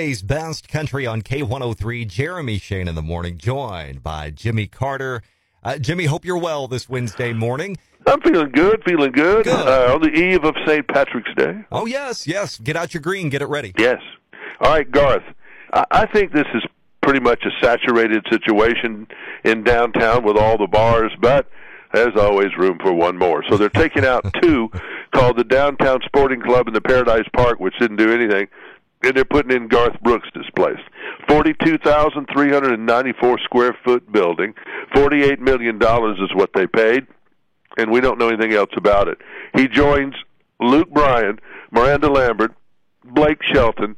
Today's best country on K103, Jeremy Shane in the morning, joined by Jimmy Carter. Uh, Jimmy, hope you're well this Wednesday morning. I'm feeling good, feeling good. Good. Uh, on the eve of St. Patrick's Day. Oh, yes, yes. Get out your green, get it ready. Yes. All right, Garth. I, I think this is pretty much a saturated situation in downtown with all the bars, but there's always room for one more. So they're taking out two called the Downtown Sporting Club and the Paradise Park, which didn't do anything. And they're putting in Garth Brooks' place. 42,394 square foot building. $48 million is what they paid and we don't know anything else about it. He joins Luke Bryan, Miranda Lambert, Blake Shelton,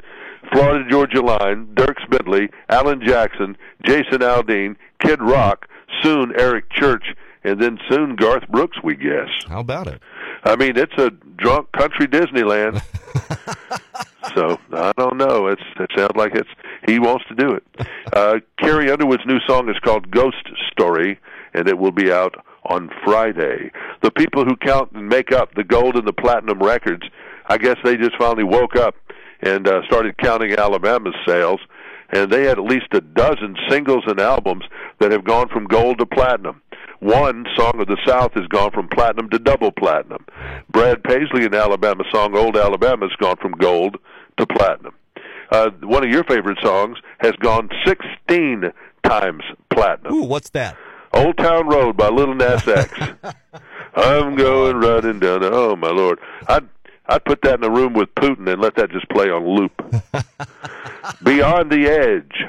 Florida Georgia Line, Dierks Bentley, Alan Jackson, Jason Aldean, Kid Rock, soon Eric Church, and then soon Garth Brooks, we guess. How about it? I mean, it's a drunk country Disneyland. so I don't know. It's it sounds like it's he wants to do it. Uh, Carrie Underwood's new song is called Ghost Story, and it will be out on Friday. The people who count and make up the gold and the platinum records, I guess they just finally woke up and uh, started counting Alabama's sales, and they had at least a dozen singles and albums that have gone from gold to platinum. One song of the South has gone from platinum to double platinum. Brad Paisley and Alabama song Old Alabama has gone from gold to platinum. Uh, one of your favorite songs has gone 16 times platinum. Ooh, what's that? Old Town Road by Lil Nas X. I'm going running down. Oh my lord! I'd I'd put that in a room with Putin and let that just play on loop. Beyond the Edge.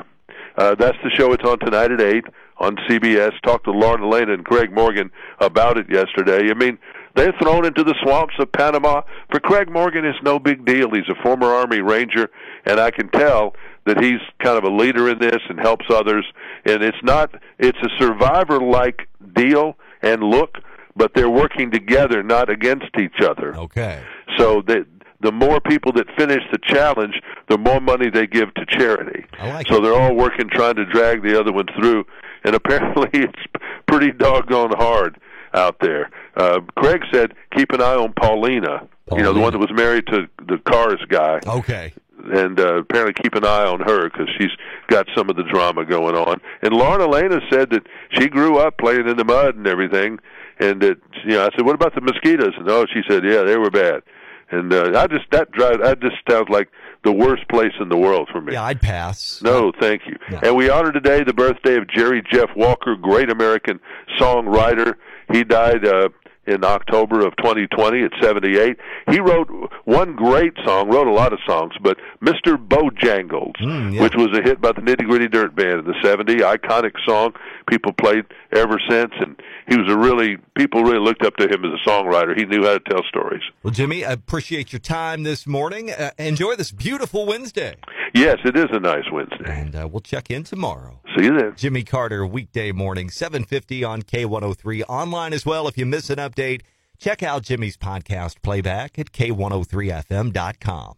Uh, that's the show. It's on tonight at eight on CBS. Talked to Lauren Alaina and Craig Morgan about it yesterday. I mean, they're thrown into the swamps of Panama. For Craig Morgan, it's no big deal. He's a former Army Ranger, and I can tell that he's kind of a leader in this and helps others. And it's not it's a survivor like deal and look, but they're working together, not against each other. Okay. So that the more people that finish the challenge, the more money they give to charity. I like so it. they're all working trying to drag the other one through, and apparently it's pretty doggone hard out there. Uh, Craig said, "Keep an eye on Paulina." You know, the one that was married to the Cars guy Okay. and uh, apparently keep an eye on her because she's got some of the drama going on. And Lauren Alaina said that she grew up playing in the mud and everything, and that you know I said, "What about the mosquitoes?" And oh, she said, "Yeah, they were bad." And uh, I just that drive that just sounds like the worst place in the world for me. Yeah, I'd pass. No, thank you. No. And we honor today the birthday of Jerry Jeff Walker, great American songwriter. He died uh, in October of 2020 at 78. He wrote one great song, wrote a lot of songs, but Mr. Bojangles, Mm, yeah. which was a hit by the Nitty Gritty Dirt Band in the 70s, iconic song people played ever since. And he was a really, people really looked up to him as a songwriter. He knew how to tell stories. Well, Jimmy, I appreciate your time this morning. Uh, enjoy this beautiful Wednesday. Yes, it is a nice Wednesday. And uh, we'll check in tomorrow. See you then. Jimmy Carter, weekday morning, 750 on K103. Online as well. If you miss an update, check out Jimmy's podcast playback at K103FM.com.